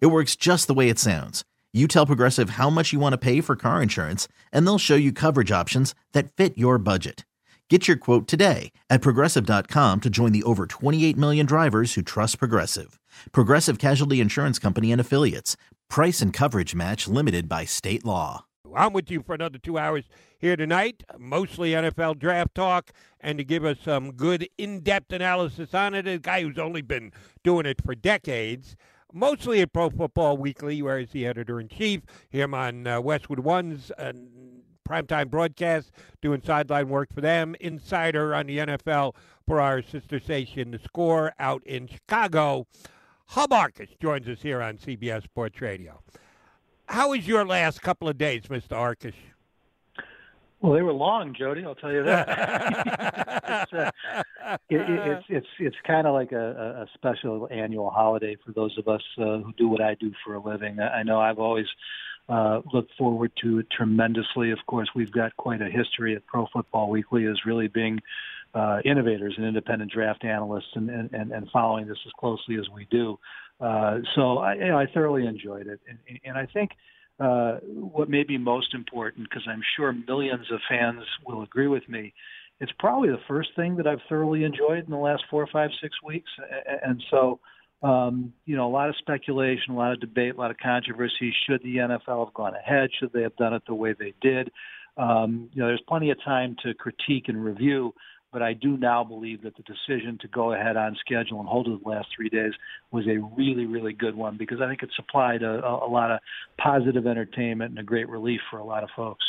It works just the way it sounds. You tell Progressive how much you want to pay for car insurance, and they'll show you coverage options that fit your budget. Get your quote today at progressive.com to join the over 28 million drivers who trust Progressive. Progressive Casualty Insurance Company and Affiliates. Price and coverage match limited by state law. I'm with you for another two hours here tonight, mostly NFL draft talk, and to give us some good in depth analysis on it, a guy who's only been doing it for decades mostly at Pro Football Weekly, where he's the editor in chief. Him on uh, Westwood One's uh, primetime broadcast, doing sideline work for them. Insider on the NFL for our sister station, The Score, out in Chicago. Hub Arkush joins us here on CBS Sports Radio. How was your last couple of days, Mr. Arkush? Well, they were long, Jody. I'll tell you that. it's, uh, it, it's it's it's kind of like a, a special annual holiday for those of us uh, who do what I do for a living. I know I've always uh, looked forward to it tremendously. Of course, we've got quite a history at Pro Football Weekly as really being uh, innovators and independent draft analysts, and, and and following this as closely as we do. Uh, so I, you know, I thoroughly enjoyed it, and, and I think uh, what may be most important, because I'm sure millions of fans will agree with me, it's probably the first thing that I've thoroughly enjoyed in the last four, five, six weeks. And so, um, you know, a lot of speculation, a lot of debate, a lot of controversy. Should the NFL have gone ahead? Should they have done it the way they did? Um, you know, there's plenty of time to critique and review but I do now believe that the decision to go ahead on schedule and hold it the last three days was a really, really good one because I think it supplied a, a lot of positive entertainment and a great relief for a lot of folks.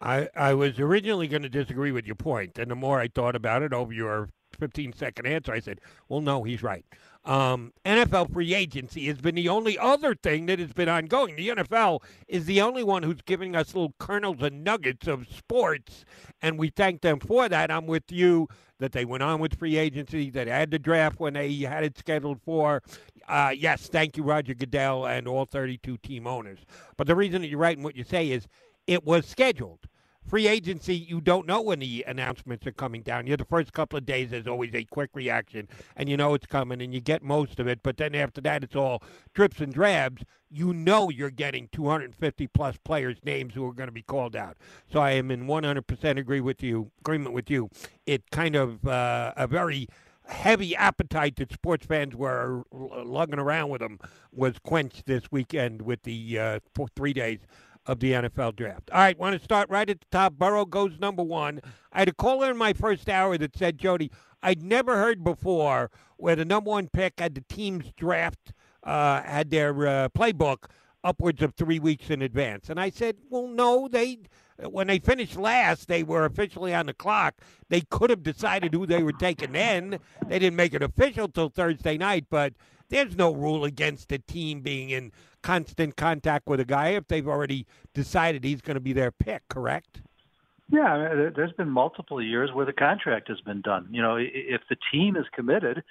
I, I was originally going to disagree with your point, and the more I thought about it over your 15 second answer, I said, well, no, he's right. Um, NFL free agency has been the only other thing that has been ongoing. The NFL is the only one who's giving us little kernels and nuggets of sports, and we thank them for that. I'm with you that they went on with free agency, that had the draft when they had it scheduled for. Uh, yes, thank you, Roger Goodell, and all 32 team owners. But the reason that you're right in what you say is it was scheduled. Free agency, you don't know when the announcements are coming down. You know, the first couple of days, there's always a quick reaction, and you know it's coming, and you get most of it. But then after that, it's all drips and drabs. You know you're getting 250 plus players' names who are going to be called out. So I am in 100% agree with you, agreement with you. It kind of uh, a very heavy appetite that sports fans were lugging around with them was quenched this weekend with the uh, three days of the NFL draft. All right, want to start right at the top. Burrow goes number one. I had a caller in my first hour that said, Jody, I'd never heard before where the number one pick had the team's draft, uh, had their uh, playbook upwards of three weeks in advance. And I said, well, no, they when they finished last, they were officially on the clock. They could have decided who they were taking then. They didn't make it official till Thursday night, but there's no rule against a team being in constant contact with a guy if they've already decided he's going to be their pick, correct? Yeah, there's been multiple years where the contract has been done. You know, if the team is committed,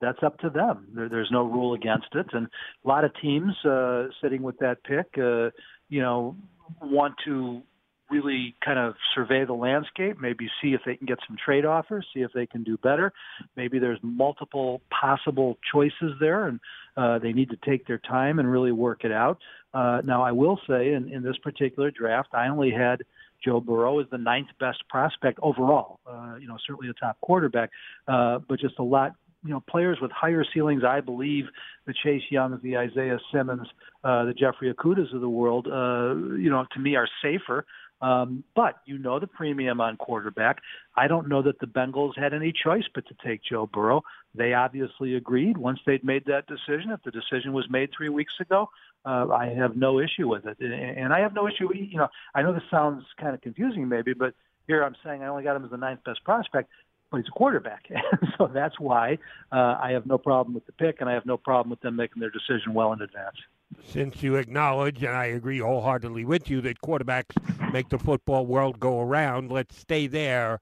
that's up to them. there's no rule against it, and a lot of teams uh, sitting with that pick, uh, you know, want to really kind of survey the landscape, maybe see if they can get some trade offers, see if they can do better. Maybe there's multiple possible choices there, and uh, they need to take their time and really work it out. Uh, now, I will say in, in this particular draft, I only had Joe Burrow as the ninth best prospect overall. Uh, you know, certainly a top quarterback, uh, but just a lot you know players with higher ceilings. I believe the Chase Youngs, the Isaiah Simmons, uh, the Jeffrey Okudahs of the world, uh, you know, to me are safer. Um, but you know the premium on quarterback. I don't know that the Bengals had any choice but to take Joe Burrow. They obviously agreed once they'd made that decision. If the decision was made three weeks ago, uh, I have no issue with it, and I have no issue. You know, I know this sounds kind of confusing, maybe, but here I'm saying I only got him as the ninth best prospect but he's a quarterback. so that's why uh, I have no problem with the pick, and I have no problem with them making their decision well in advance. Since you acknowledge, and I agree wholeheartedly with you, that quarterbacks make the football world go around, let's stay there.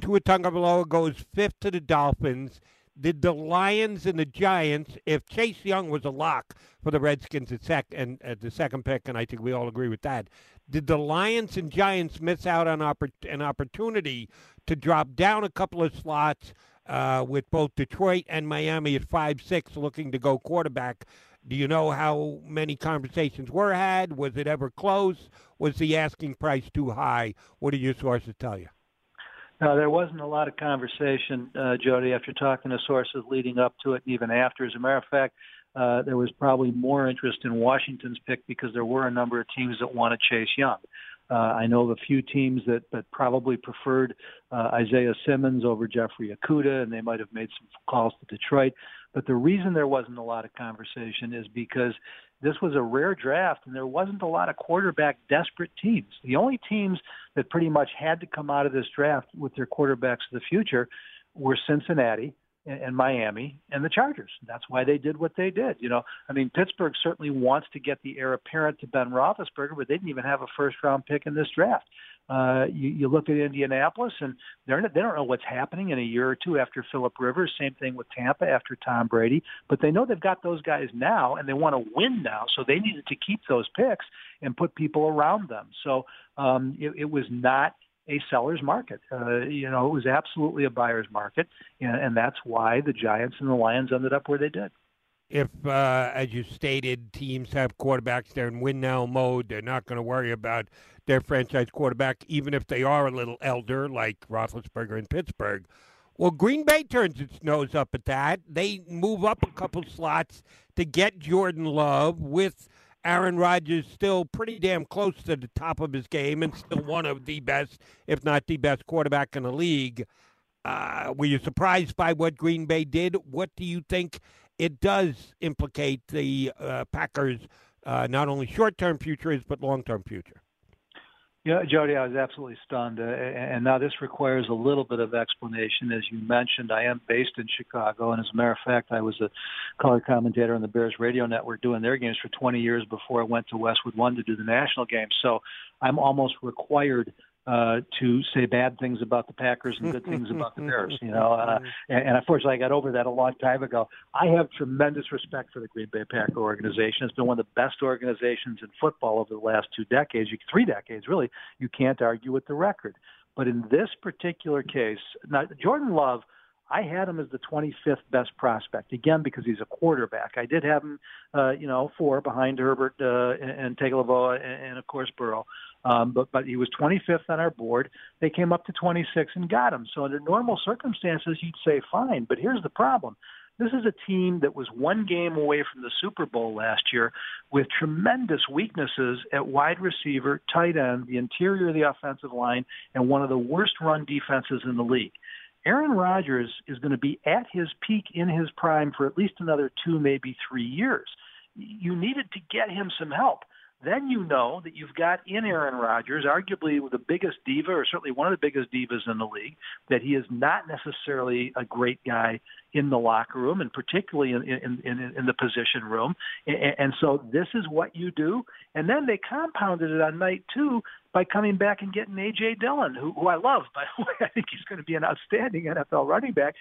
Tua Tagovailoa goes fifth to the Dolphins. Did the Lions and the Giants, if Chase Young was a lock for the Redskins at, sec- and, at the second pick, and I think we all agree with that, did the Lions and Giants miss out on oppor- an opportunity to drop down a couple of slots uh, with both Detroit and Miami at five six, looking to go quarterback? Do you know how many conversations were had? Was it ever close? Was the asking price too high? What do your sources tell you? No, there wasn't a lot of conversation, uh, Jody, after talking to sources leading up to it and even after. As a matter of fact, uh, there was probably more interest in Washington's pick because there were a number of teams that want to Chase Young. Uh, I know of a few teams that, that probably preferred uh, Isaiah Simmons over Jeffrey Okudah, and they might have made some calls to Detroit. But the reason there wasn't a lot of conversation is because this was a rare draft and there wasn't a lot of quarterback desperate teams. The only teams that pretty much had to come out of this draft with their quarterbacks of the future were Cincinnati and, and Miami and the Chargers. That's why they did what they did. You know, I mean, Pittsburgh certainly wants to get the heir apparent to Ben Roethlisberger, but they didn't even have a first round pick in this draft. Uh, you, you look at Indianapolis, and they're they don't know what's happening in a year or two after Philip Rivers. Same thing with Tampa after Tom Brady. But they know they've got those guys now, and they want to win now. So they needed to keep those picks and put people around them. So um, it, it was not a seller's market. Uh, you know, it was absolutely a buyer's market, and, and that's why the Giants and the Lions ended up where they did if, uh, as you stated, teams have quarterbacks they're in win now mode, they're not going to worry about their franchise quarterback, even if they are a little elder, like Roethlisberger in Pittsburgh. Well, Green Bay turns its nose up at that. They move up a couple slots to get Jordan Love with Aaron Rodgers still pretty damn close to the top of his game and still one of the best, if not the best, quarterback in the league. Uh, were you surprised by what Green Bay did? What do you think it does implicate the uh, Packers' uh, not only short-term futures but long-term future. Yeah, Jody, I was absolutely stunned. Uh, and now this requires a little bit of explanation. As you mentioned, I am based in Chicago. And as a matter of fact, I was a color commentator on the Bears radio network doing their games for 20 years before I went to Westwood One to do the national games. So I'm almost required uh, to say bad things about the Packers and good things about the Bears. You know, uh, and, and unfortunately, I got over that a long time ago. I have tremendous respect for the Green Bay Packer organization. It's been one of the best organizations in football over the last two decades, three decades, really. You can't argue with the record. But in this particular case, now Jordan Love. I had him as the 25th best prospect again because he's a quarterback. I did have him, uh, you know, four behind Herbert uh, and, and Tagovailoa and, and of course Burrow. Um, but but he was 25th on our board. They came up to 26 and got him. So under normal circumstances, you'd say fine. But here's the problem: this is a team that was one game away from the Super Bowl last year, with tremendous weaknesses at wide receiver, tight end, the interior of the offensive line, and one of the worst run defenses in the league. Aaron Rodgers is going to be at his peak in his prime for at least another two, maybe three years. You needed to get him some help then you know that you've got in Aaron Rodgers, arguably the biggest diva, or certainly one of the biggest divas in the league, that he is not necessarily a great guy in the locker room, and particularly in in, in, in the position room. And, and so this is what you do. And then they compounded it on night two by coming back and getting A.J. Dillon, who, who I love, by the way. I think he's going to be an outstanding NFL running back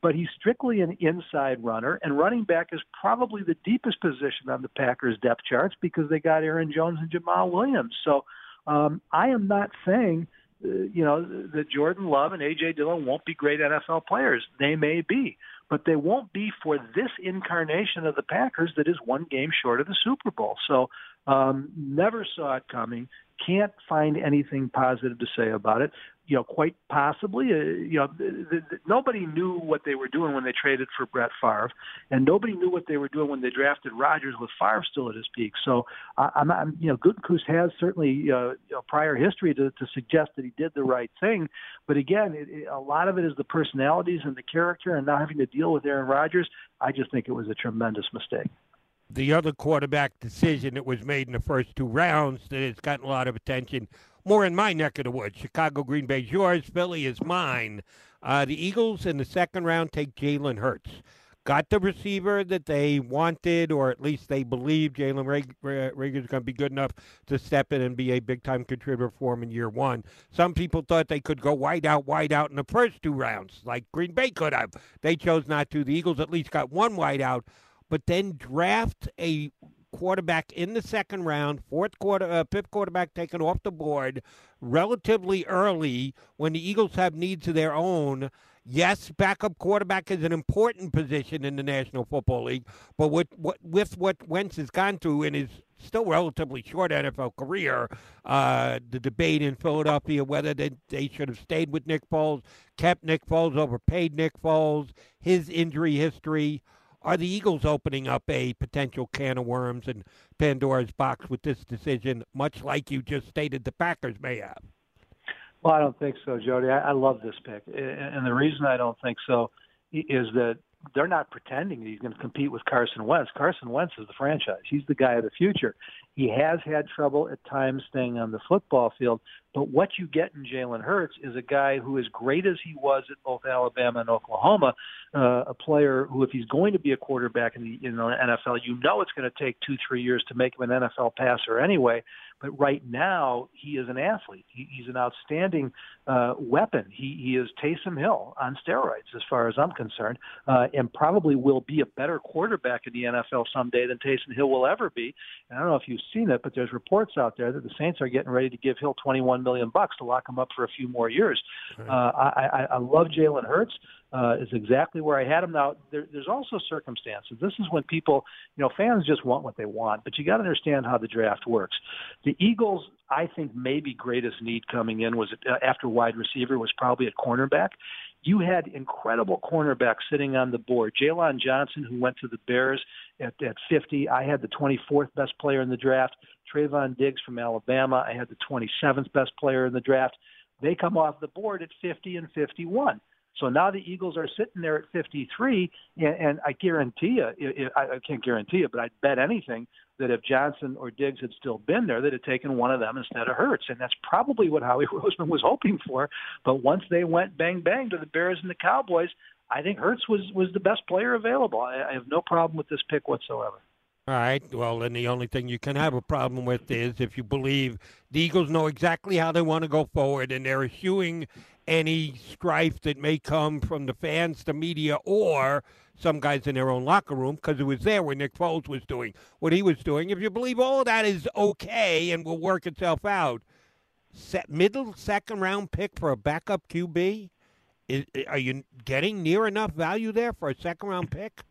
but he's strictly an inside runner, and running back is probably the deepest position on the Packers depth charts because they got Aaron Jones and Jamaal Williams. So um, I am not saying, uh, you know, that Jordan Love and A.J. Dillon won't be great NFL players. They may be, but they won't be for this incarnation of the Packers that is one game short of the Super Bowl. So um, never saw it coming. Can't find anything positive to say about it you know, quite possibly, uh, you know, the, the, nobody knew what they were doing when they traded for Brett Favre, and nobody knew what they were doing when they drafted Rodgers with Favre still at his peak. So, I, I'm, I'm, you know, Gutekunst has certainly uh, you know, prior history to, to suggest that he did the right thing, but again, it, it, a lot of it is the personalities and the character, and not having to deal with Aaron Rodgers. I just think it was a tremendous mistake the other quarterback decision that was made in the first two rounds that has gotten a lot of attention more in my neck of the woods. Chicago, Green Bay is yours. Philly is mine. Uh, the Eagles in the second round take Jalen Hurts. got the receiver that they wanted, or at least they believe Jalen Reagor is going to be good enough to step in and be a big time contributor for them in year one. Some people thought they could go wide out, wide out in the first two rounds, like Green Bay could have. They chose not to. The Eagles at least got one wide out, but then draft a quarterback in the second round, fourth quarter, uh, fifth quarterback taken off the board relatively early when the Eagles have needs of their own. Yes, backup quarterback is an important position in the National Football League, but with what with what Wentz has gone through in his still relatively short NFL career, uh, the debate in Philadelphia whether they, they should have stayed with Nick Foles, kept Nick Foles, overpaid Nick Foles, his injury history. Are the Eagles opening up a potential can of worms and Pandora's box with this decision, much like you just stated the Packers may have? Well, I don't think so, Jody. I, I love this pick, and the reason I don't think so is that they're not pretending he's going to compete with Carson Wentz. Carson Wentz is the franchise. He's the guy of the future. He has had trouble at times staying on the football field, but what you get in Jalen Hurts is a guy who, as great as he was at both Alabama and Oklahoma, uh, a player who, if he's going to be a quarterback in the, in the NFL, you know it's going to take two, three years to make him an NFL passer anyway. But right now, he is an athlete. He, he's an outstanding uh, weapon. He, he is Taysom Hill on steroids, as far as I'm concerned, uh, and probably will be a better quarterback in the NFL someday than Taysom Hill will ever be. And I don't know if you've seen it, but there's reports out there that the Saints are getting ready to give Hill 21 million bucks to lock him up for a few more years. Right. Uh, I, I, I love Jalen Hurts uh, is exactly where I had him. Now, there, there's also circumstances. This is when people, you know, fans just want what they want, but you got to understand how the draft works. The Eagles, I think, maybe greatest need coming in was uh, after wide receiver was probably at cornerback. You had incredible cornerbacks sitting on the board. Jaylon Johnson, who went to the Bears at, at 50. I had the 24th best player in the draft. Trevon Diggs from Alabama. I had the 27th best player in the draft. They come off the board at 50 and 51. So now the Eagles are sitting there at 53, and, and I guarantee you, I can't guarantee it, but I'd bet anything that if Johnson or Diggs had still been there, they'd have taken one of them instead of Hurts, and that's probably what Howie Roseman was hoping for. But once they went bang bang to the Bears and the Cowboys, I think Hurts was was the best player available. I, I have no problem with this pick whatsoever. All right. Well, then the only thing you can have a problem with is if you believe the Eagles know exactly how they want to go forward and they're eschewing any strife that may come from the fans, the media, or some guys in their own locker room because it was there when Nick Foles was doing what he was doing. If you believe all of that is okay and will work itself out, set middle second round pick for a backup QB, is, are you getting near enough value there for a second round pick?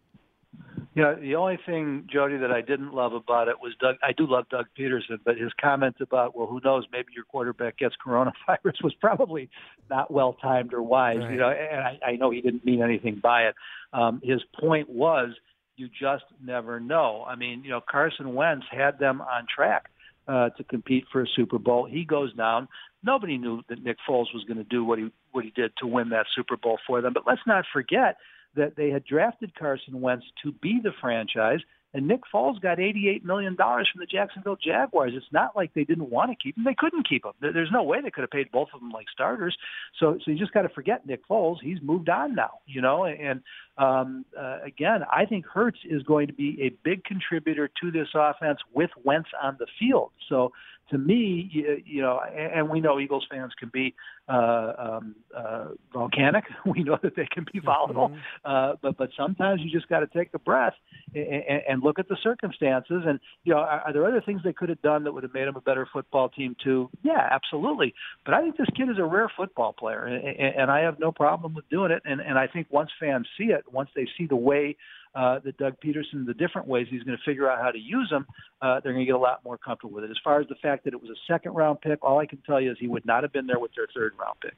You know, the only thing, Jody, that I didn't love about it was Doug. I do love Doug Pederson, but his comment about, well, who knows, maybe your quarterback gets coronavirus was probably not well timed or wise. Right. You know, and I, I know he didn't mean anything by it. Um, his point was, you just never know. I mean, you know, Carson Wentz had them on track uh, to compete for a Super Bowl. He goes down. Nobody knew that Nick Foles was going to do what he what he did to win that Super Bowl for them. But let's not forget that they had drafted Carson Wentz to be the franchise, and Nick Foles got $88 million from the Jacksonville Jaguars. It's not like they didn't want to keep him. They couldn't keep him. There's no way they could have paid both of them like starters. So, so you just got to forget Nick Foles. He's moved on now, you know, and um, uh, again, I think Hurts is going to be a big contributor to this offense with Wentz on the field. So to me, you, you know, and, and we know Eagles fans can be uh, um, uh, volcanic. We know that they can be volatile, mm-hmm. uh, but but sometimes you just got to take a breath and, and look at the circumstances. And you know, are, are there other things they could have done that would have made them a better football team too? Yeah, absolutely. But I think this kid is a rare football player, and, and I have no problem with doing it. And, and I think once fans see it, once they see the way uh, that Doug Pederson, the different ways he's going to figure out how to use them, uh, they're going to get a lot more comfortable with it. As far as the fact that it was a second round pick, all I can tell you is he would not have been there with their third round pick.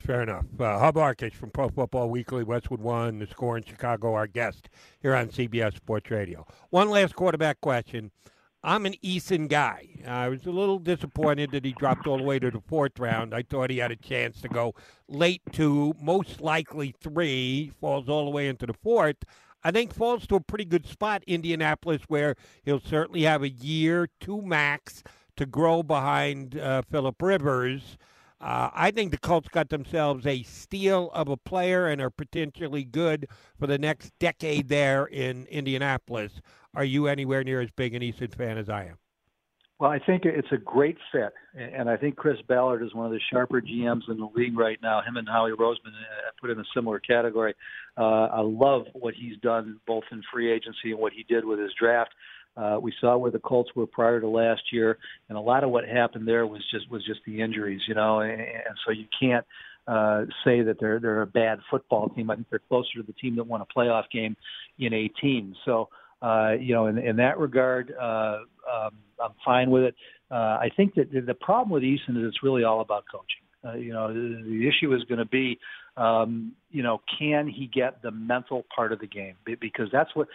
Fair enough. Uh, Hub Arkush from Pro Football Weekly, Westwood One, the score in Chicago, our guest here on CBS Sports Radio. One last quarterback question. I'm an Eason guy. I was a little disappointed that he dropped all the way to the fourth round. I thought he had a chance to go late two, most likely three, falls all the way into the fourth. I think falls to a pretty good spot, Indianapolis, where he'll certainly have a year, two max, to grow behind uh, Philip Rivers. Uh, I think the Colts got themselves a steal of a player and are potentially good for the next decade there in Indianapolis. Are you anywhere near as big an Eason fan as I am? Well, I think it's a great fit, and I think Chris Ballard is one of the sharper GMs in the league right now. Him and Howie Roseman uh, put in a similar category. Uh, I love what he's done both in free agency and what he did with his draft. Uh, we saw where the Colts were prior to last year, and a lot of what happened there was just was just the injuries, you know, and, and so you can't uh, say that they're they're a bad football team. I think they're closer to the team that won a playoff game in 18. So uh, you know, in, in that regard, uh, um, I'm fine with it. Uh, I think that the problem with Eason is it's really all about coaching. Uh, you know, the, the issue is going to be, um, you know, can he get the mental part of the game? Because that's what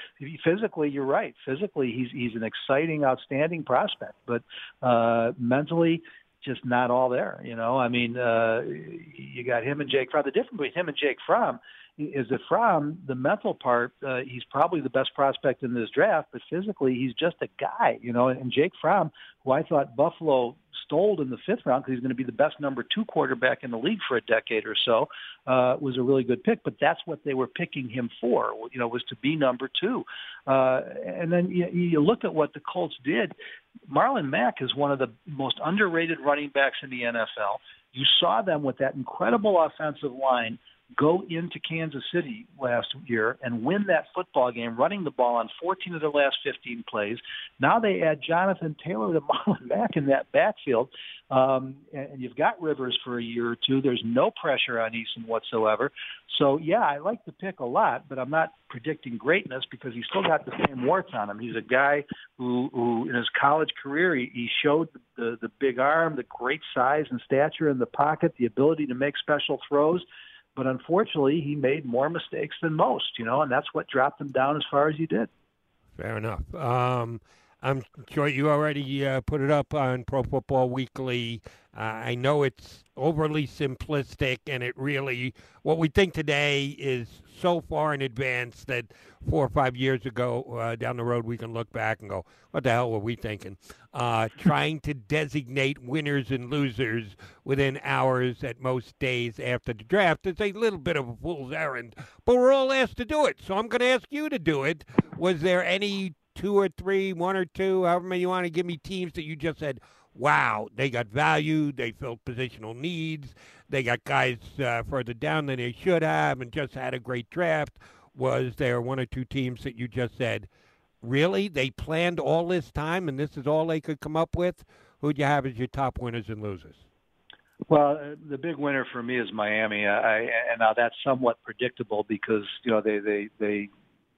physically, you're right. Physically, he's he's an exciting, outstanding prospect, but uh, mentally, just not all there. You know, I mean, uh, you got him and Jake Fromm. The difference between him and Jake Fromm is that Fromm, the mental part, uh, he's probably the best prospect in this draft, but physically he's just a guy, you know. And Jake Fromm, who I thought Buffalo stole in the fifth round because he's going to be the best number two quarterback in the league for a decade or so, uh, was a really good pick. But that's what they were picking him for, you know, was to be number two. Uh, and then you, you look at what the Colts did. Marlon Mack is one of the most underrated running backs in the NFL. You saw them with that incredible offensive line go into Kansas City last year and win that football game, running the ball on 14 of their last 15 plays. Now they add Jonathan Taylor to Marlon Mack in that backfield, um, and you've got Rivers for a year or two. There's no pressure on Eason whatsoever. So yeah, I like the pick a lot, but I'm not predicting greatness because he's still got the same warts on him. He's a guy who, who in his college career, he, he showed the the big arm, the great size and stature in the pocket, the ability to make special throws but unfortunately, he made more mistakes than most, you know, and that's what dropped him down as far as he did. Fair enough. Um, I'm sure you already uh, put it up on Pro Football Weekly. Uh, I know it's overly simplistic, and it really, what we think today is so far in advance that four or five years ago uh, down the road, we can look back and go, what the hell were we thinking? Uh, trying to designate winners and losers within hours at most days after the draft is a little bit of a fool's errand, but we're all asked to do it. So I'm going to ask you to do it. Was there any two or three, one or two, however many you want to give me teams that you just said, wow, they got value, they filled positional needs, they got guys uh, further down than they should have, and just had a great draft? Was there one or two teams that you just said, really? They planned all this time and this is all they could come up with? Who'd you have as your top winners and losers? Well, uh, the big winner for me is Miami. I, and now that's somewhat predictable because you know they they they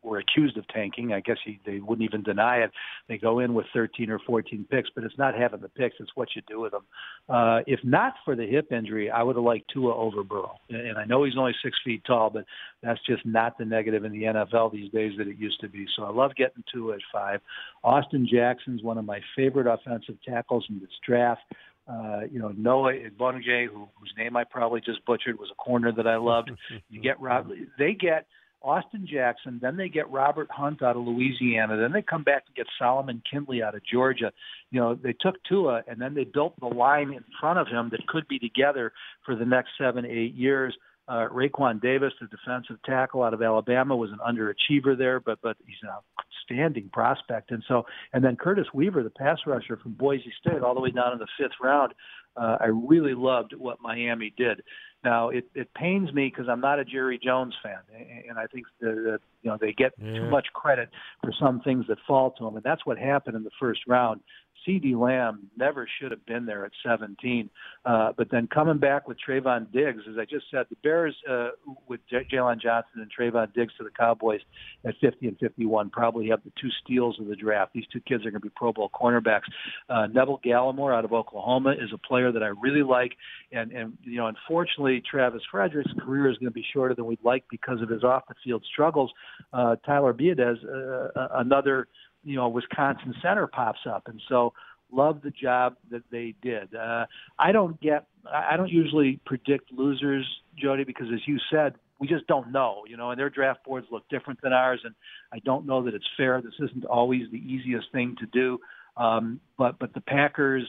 were accused of tanking. I guess he, they wouldn't even deny it. They go in with 13 or 14 picks, but it's not having the picks; it's what you do with them. Uh, if not for the hip injury, I would have liked Tua over Burrow. And I know he's only six feet tall, but that's just not the negative in the NFL these days that it used to be. So I love getting Tua at five. Austin Jackson's one of my favorite offensive tackles in this draft. Uh, you know, Noah Igbinoghene, who, whose name I probably just butchered, was a corner that I loved. you get Rob. They get Austin Jackson, then they get Robert Hunt out of Louisiana, then they come back to get Solomon Kindley out of Georgia. You know, they took Tua and then they built the line in front of him that could be together for the next seven, eight years. Uh, Raekwon Davis, the defensive tackle out of Alabama, was an underachiever there, but but he's an outstanding prospect. And so, and then Curtis Weaver, the pass rusher from Boise State, all the way down in the fifth round. Uh, I really loved what Miami did. Now it, it pains me because I'm not a Jerry Jones fan, and I think that you know they get yeah. too much credit for some things that fall to them, and that's what happened in the first round. CeeDee Lamb never should have been there at 17. Uh, but then coming back with Trevon Diggs, as I just said, the Bears uh, with J- Jaylon Johnson and Trevon Diggs to the Cowboys at 50 and 51 probably have the two steals of the draft. These two kids are going to be Pro Bowl cornerbacks. Uh, Neville Gallimore out of Oklahoma is a player that I really like, and and you know, unfortunately, Travis Frederick's career is going to be shorter than we'd like because of his off the field struggles. Uh, Tyler Biadasz, uh, another you know Wisconsin center pops up, and so love the job that they did. Uh, I don't get, I don't usually predict losers, Jody, because as you said, we just don't know, you know, and their draft boards look different than ours, and I don't know that it's fair. This isn't always the easiest thing to do, um, but but the Packers,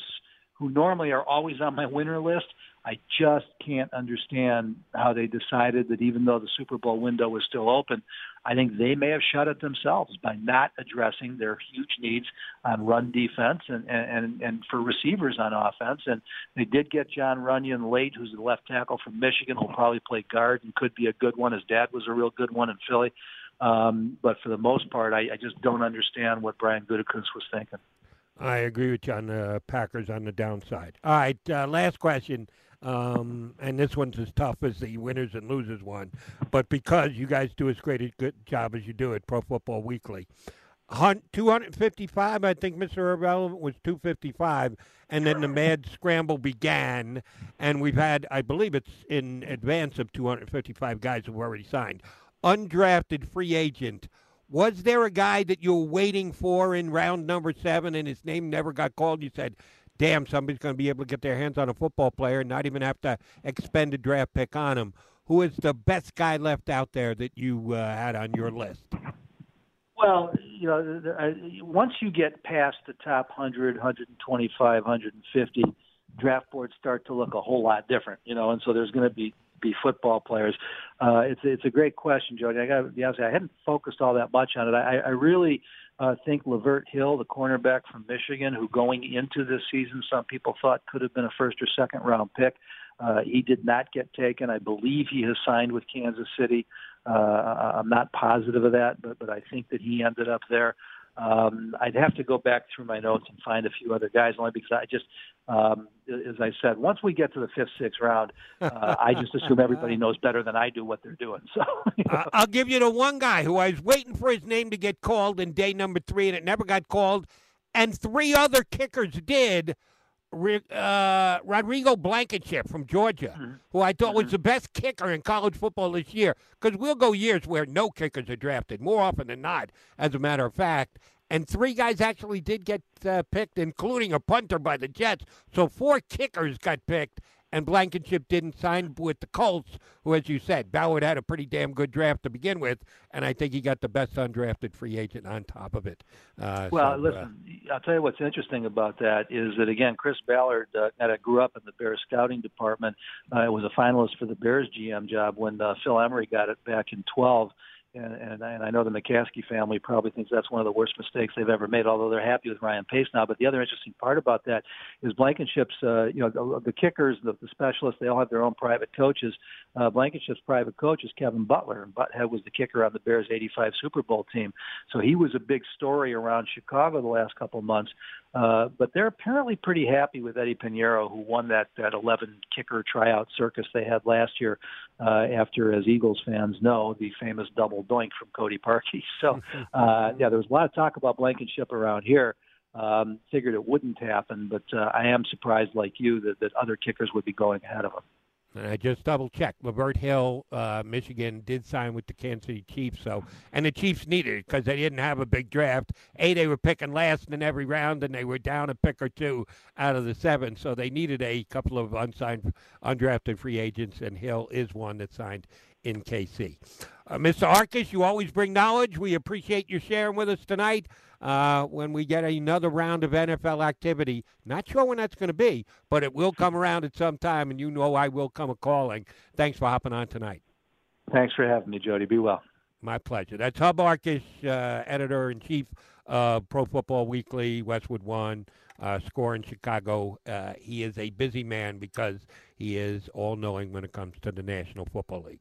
who normally are always on my winner list, I just can't understand how they decided that even though the Super Bowl window was still open, I think they may have shut it themselves by not addressing their huge needs on run defense and and and for receivers on offense. And they did get Jon Runyan late, who's the left tackle from Michigan, who'll probably play guard and could be a good one. His dad was a real good one in Philly. Um, but for the most part, I, I just don't understand what Brian Gutekunst was thinking. I agree with you on the Packers on the downside. All right, uh, last question. Um, and this one's as tough as the winners and losers one, but because you guys do as great a good job as you do at Pro Football Weekly, 255, I think Mr. Irrelevant was 255, and then the mad scramble began, and we've had, I believe it's in advance of 255 guys who've already signed. Undrafted free agent. Was there a guy that you were waiting for in round number seven and his name never got called? You said, damn, somebody's going to be able to get their hands on a football player and not even have to expend a draft pick on him. Who is the best guy left out there that you uh, had on your list? Well, you know, once you get past the top 100, 125, 150, draft boards start to look a whole lot different, you know, and so there's going to be be football players. Uh, it's it's a great question, Jody. I got to be honest, I hadn't focused all that much on it. I, I really uh, think Lavert Hill, the cornerback from Michigan, who going into this season some people thought could have been a first or second round pick. Uh, he did not get taken. I believe he has signed with Kansas City. Uh, I'm not positive of that, but but I think that he ended up there. Um, I'd have to go back through my notes and find a few other guys, only because I just, um, as I said, once we get to the fifth, sixth round, uh, I just assume everybody knows better than I do what they're doing. So you know. I'll give you the one guy who I was waiting for his name to get called in day number three, and it never got called, and three other kickers did. Uh, Rodrigo Blankenship from Georgia, mm-hmm. who I thought mm-hmm. was the best kicker in college football this year. Because we'll go years where no kickers are drafted, more often than not, as a matter of fact. And three guys actually did get uh, picked, including a punter by the Jets. So four kickers got picked, and Blankenship didn't sign with the Colts, who, as you said, Ballard had a pretty damn good draft to begin with, and I think he got the best undrafted free agent on top of it. Uh, well, so, listen, uh, I'll tell you what's interesting about that is that again, Chris Ballard uh, kind of grew up in the Bears scouting department. Uh, was a finalist for the Bears GM job when uh, Phil Emery got it back in 12 and, and, and I know the McCaskey family probably thinks that's one of the worst mistakes they've ever made. Although they're happy with Ryan Pace now, but the other interesting part about that is Blankenship's, uh, you know, the, the kickers, the, the specialists, they all have their own private coaches. Uh, Blankenship's private coach is Kevin Butler, and Butthead was the kicker on the Bears' '85 Super Bowl team. So he was a big story around Chicago the last couple of months. Uh, but they're apparently pretty happy with Eddy Piñeiro, who won that that 11 kicker tryout circus they had last year. Uh, after, as Eagles fans know, the famous double doink from Cody Parkey. So, uh, yeah, there was a lot of talk about Blankenship around here. Um, figured it wouldn't happen, but uh, I am surprised, like you, that, that other kickers would be going ahead of him. And I just double checked. Lavert Hill, uh, Michigan, did sign with the Kansas City Chiefs. So, and the Chiefs needed it because they didn't have a big draft. A, they were picking last in every round, and they were down a pick or two out of the seven. So they needed a couple of unsigned, undrafted free agents, and Hill is one that signed in KC. Uh, Mr. Arkush, you always bring knowledge. We appreciate you sharing with us tonight uh, when we get another round of NFL activity. Not sure when that's going to be, but it will come around at some time, and you know I will come a calling. Thanks for hopping on tonight. Thanks for having me, Jody. Be well. My pleasure. That's Hub Arkush, uh, editor in chief of Pro Football Weekly, Westwood One, uh, score in Chicago. Uh, he is a busy man because he is all knowing when it comes to the National Football League.